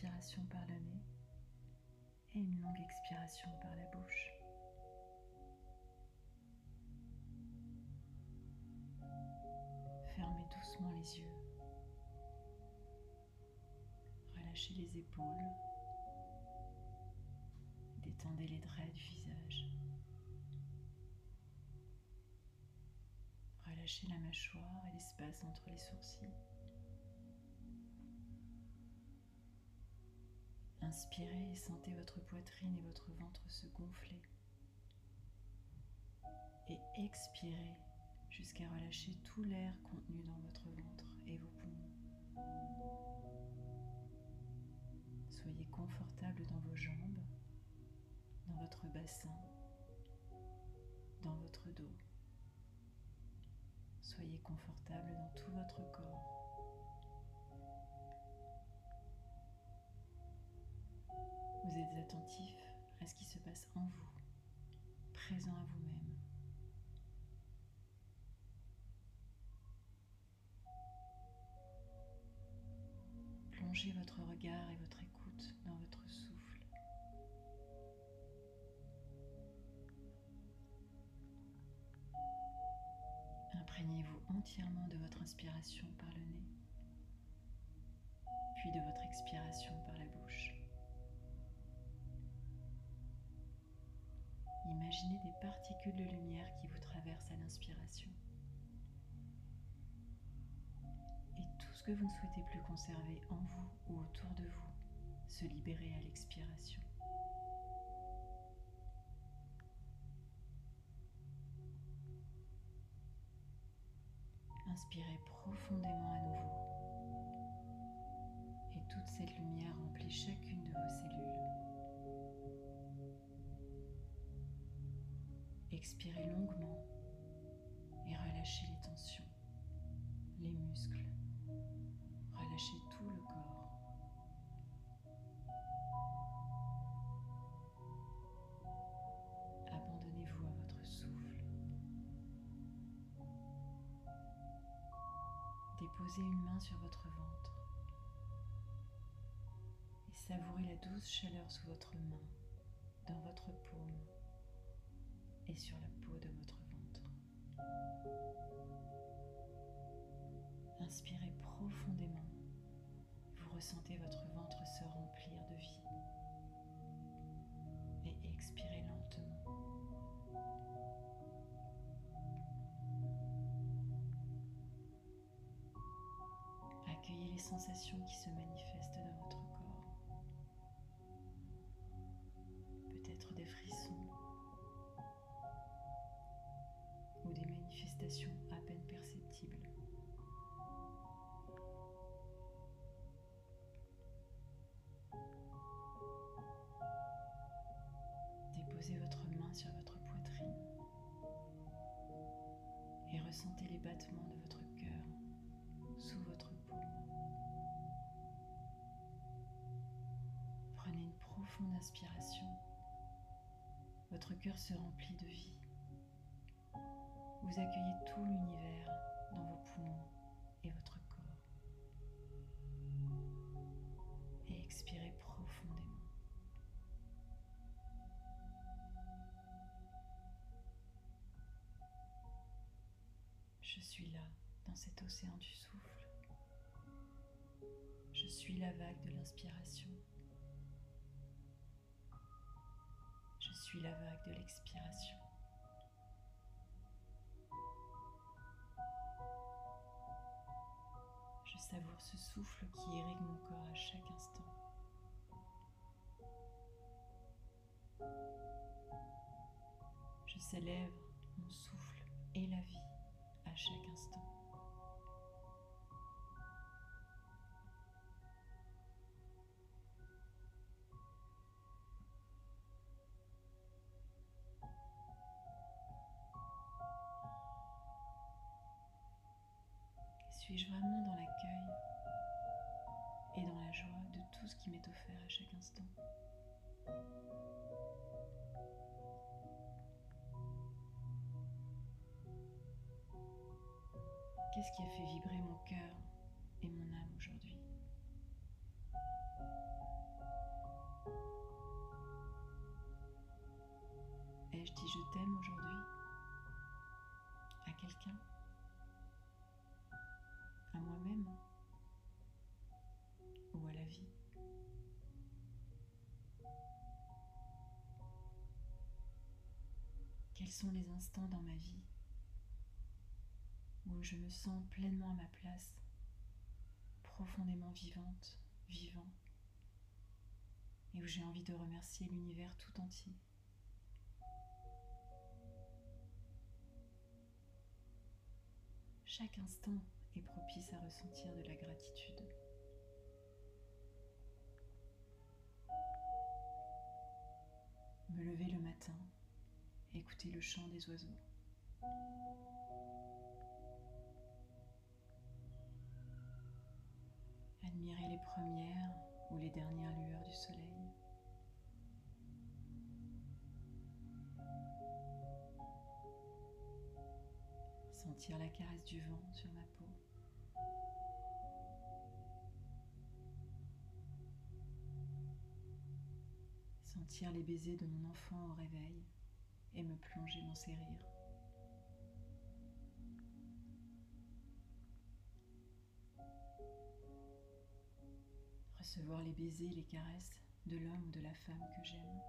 inspiration par le nez et une longue expiration par la bouche. Fermez doucement les yeux. Relâchez les épaules. Détendez les traits du visage. Relâchez la mâchoire et l'espace entre les sourcils. Inspirez et sentez votre poitrine et votre ventre se gonfler. Et expirez jusqu'à relâcher tout l'air contenu dans votre ventre et vos poumons. Soyez confortable dans vos jambes, dans votre bassin, dans votre dos. Soyez confortable dans tout votre corps. Vous êtes attentif à ce qui se passe en vous, présent à vous-même. Plongez votre regard et votre écoute dans votre souffle. Imprégnez-vous entièrement de votre inspiration par le nez, puis de votre expiration par la bouche. Imaginez des particules de lumière qui vous traversent à l'inspiration. Et tout ce que vous ne souhaitez plus conserver en vous ou autour de vous se libérer à l'expiration. Inspirez profondément à nouveau. Et toute cette lumière remplit chacune de vos cellules. Expirez longuement et relâchez les tensions, les muscles. Relâchez tout le corps. Abandonnez-vous à votre souffle. Déposez une main sur votre ventre et savourez la douce chaleur sous votre main, dans votre paume et sur la peau de votre ventre. Inspirez profondément. Vous ressentez votre ventre se remplir de vie. Et expirez lentement. Accueillez les sensations qui se manifestent dans votre ressentez les battements de votre cœur sous votre paume. Prenez une profonde inspiration. Votre cœur se remplit de vie. Vous accueillez tout l'univers dans vos poumons Je suis là, dans cet océan du souffle. Je suis la vague de l'inspiration. Je suis la vague de l'expiration. Je savoure ce souffle qui irrigue mon corps à chaque instant. Je célèbre mon souffle et la vie chaque instant. Suis-je vraiment dans l'accueil et dans la joie de tout ce qui m'est offert à chaque instant? Qu'est-ce qui a fait vibrer mon cœur et mon âme aujourd'hui Ai-je dit je t'aime aujourd'hui à quelqu'un À moi-même Ou à la vie Quels sont les instants dans ma vie où je me sens pleinement à ma place, profondément vivante, vivant, et où j'ai envie de remercier l'univers tout entier. Chaque instant est propice à ressentir de la gratitude. Me lever le matin, écouter le chant des oiseaux. Admirer les premières ou les dernières lueurs du soleil. Sentir la caresse du vent sur ma peau. Sentir les baisers de mon enfant au réveil et me plonger dans ses rires. Recevoir les baisers, les caresses de l'homme ou de la femme que j'aime.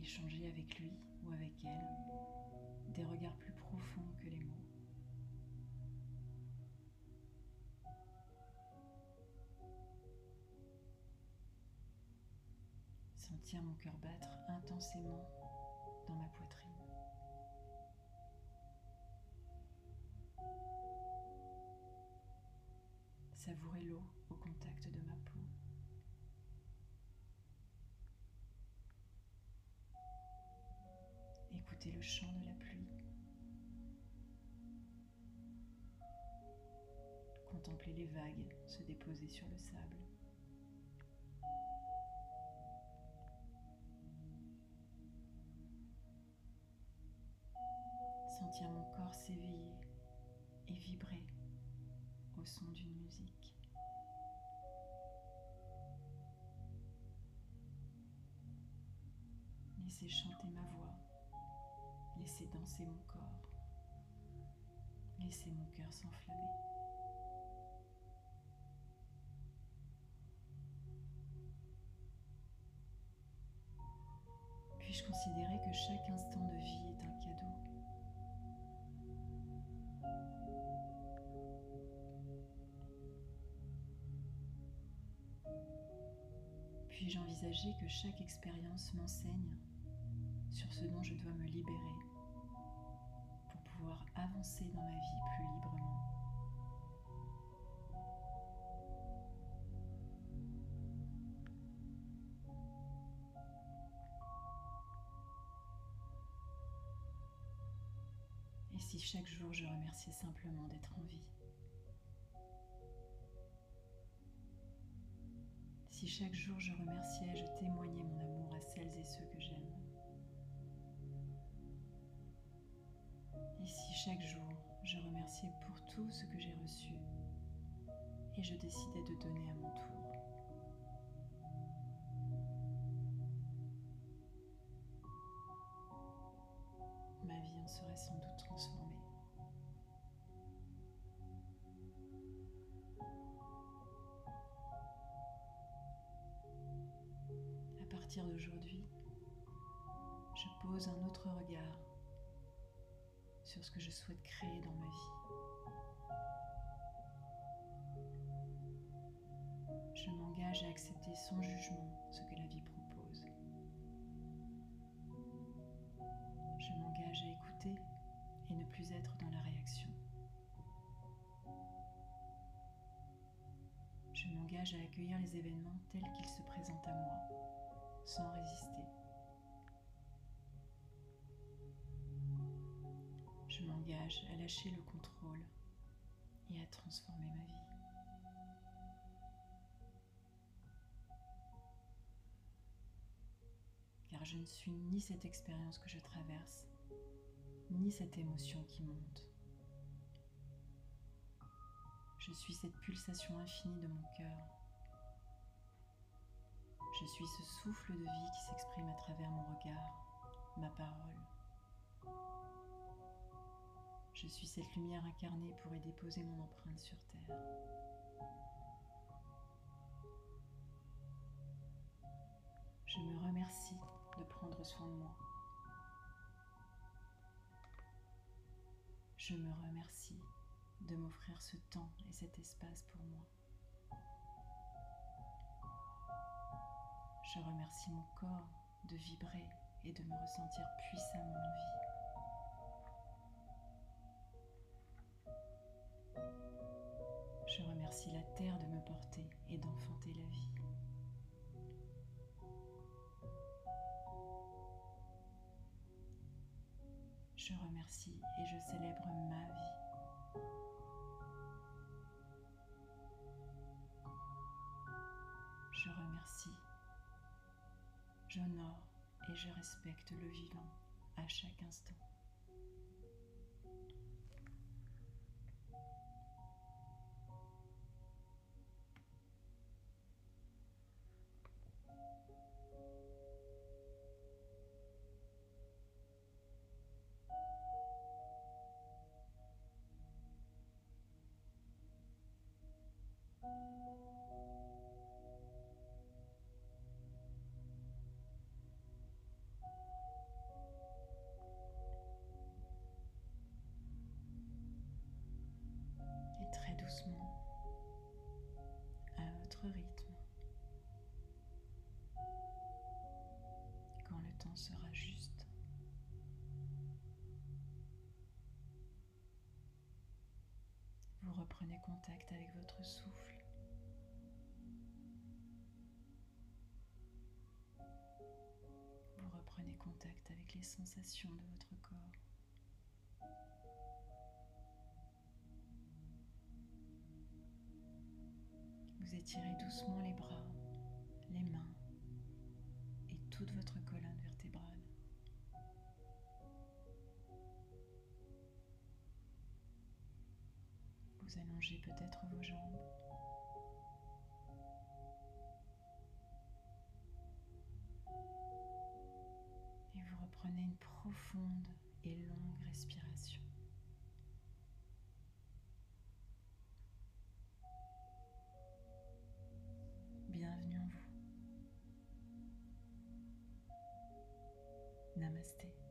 Échanger avec lui ou avec elle des regards plus profonds que les mots. Sentir mon cœur battre intensément dans ma poitrine. Savourer l'eau au contact de ma peau. Écouter le chant de la pluie. Contempler les vagues se déposer sur le sable. Sentir mon corps s'éveiller et vibrer son d'une musique. Laisser chanter ma voix, laisser danser mon corps, laisser mon cœur s'enflammer. Puis-je considérer que chaque instant de vie est un cadeau? Puis-je envisager que chaque expérience m'enseigne sur ce dont je dois me libérer pour pouvoir avancer dans ma vie plus librement? Et si chaque jour je remerciais simplement d'être en vie? Si chaque jour je remerciais, je témoignais mon amour à celles et ceux que j'aime. Et si chaque jour je remerciais pour tout ce que j'ai reçu et je décidais de donner partir d'aujourd'hui, je pose un autre regard sur ce que je souhaite créer dans ma vie. Je m'engage à accepter sans jugement ce que la vie propose. Je m'engage à écouter et ne plus être dans la réaction. Je m'engage à accueillir les événements tels qu'ils se présentent à moi, sans résister. Je m'engage à lâcher le contrôle et à transformer ma vie. Car je ne suis ni cette expérience que je traverse, ni cette émotion qui monte. Je suis cette pulsation infinie de mon cœur. Je suis ce souffle de vie qui s'exprime à travers mon regard, ma parole. Je suis cette lumière incarnée pour y déposer mon empreinte sur Terre. Je me remercie de prendre soin de moi. Je me remercie de m'offrir ce temps et cet espace pour moi. Je remercie mon corps de vibrer et de me ressentir puissamment en vie. Je remercie la terre de me porter et d'enfanter la vie. Je remercie et je célèbre ma vie. Je remercie, j'honore et je respecte le vivant à chaque instant. Rythme, quand le temps sera juste. Vous reprenez contact avec votre souffle. Vous reprenez contact avec les sensations de votre corps. Vous étirez doucement les bras, les mains et toute votre colonne vertébrale. Vous allongez peut-être vos jambes. Et vous reprenez une profonde et longue respiration. En vous. Namasté.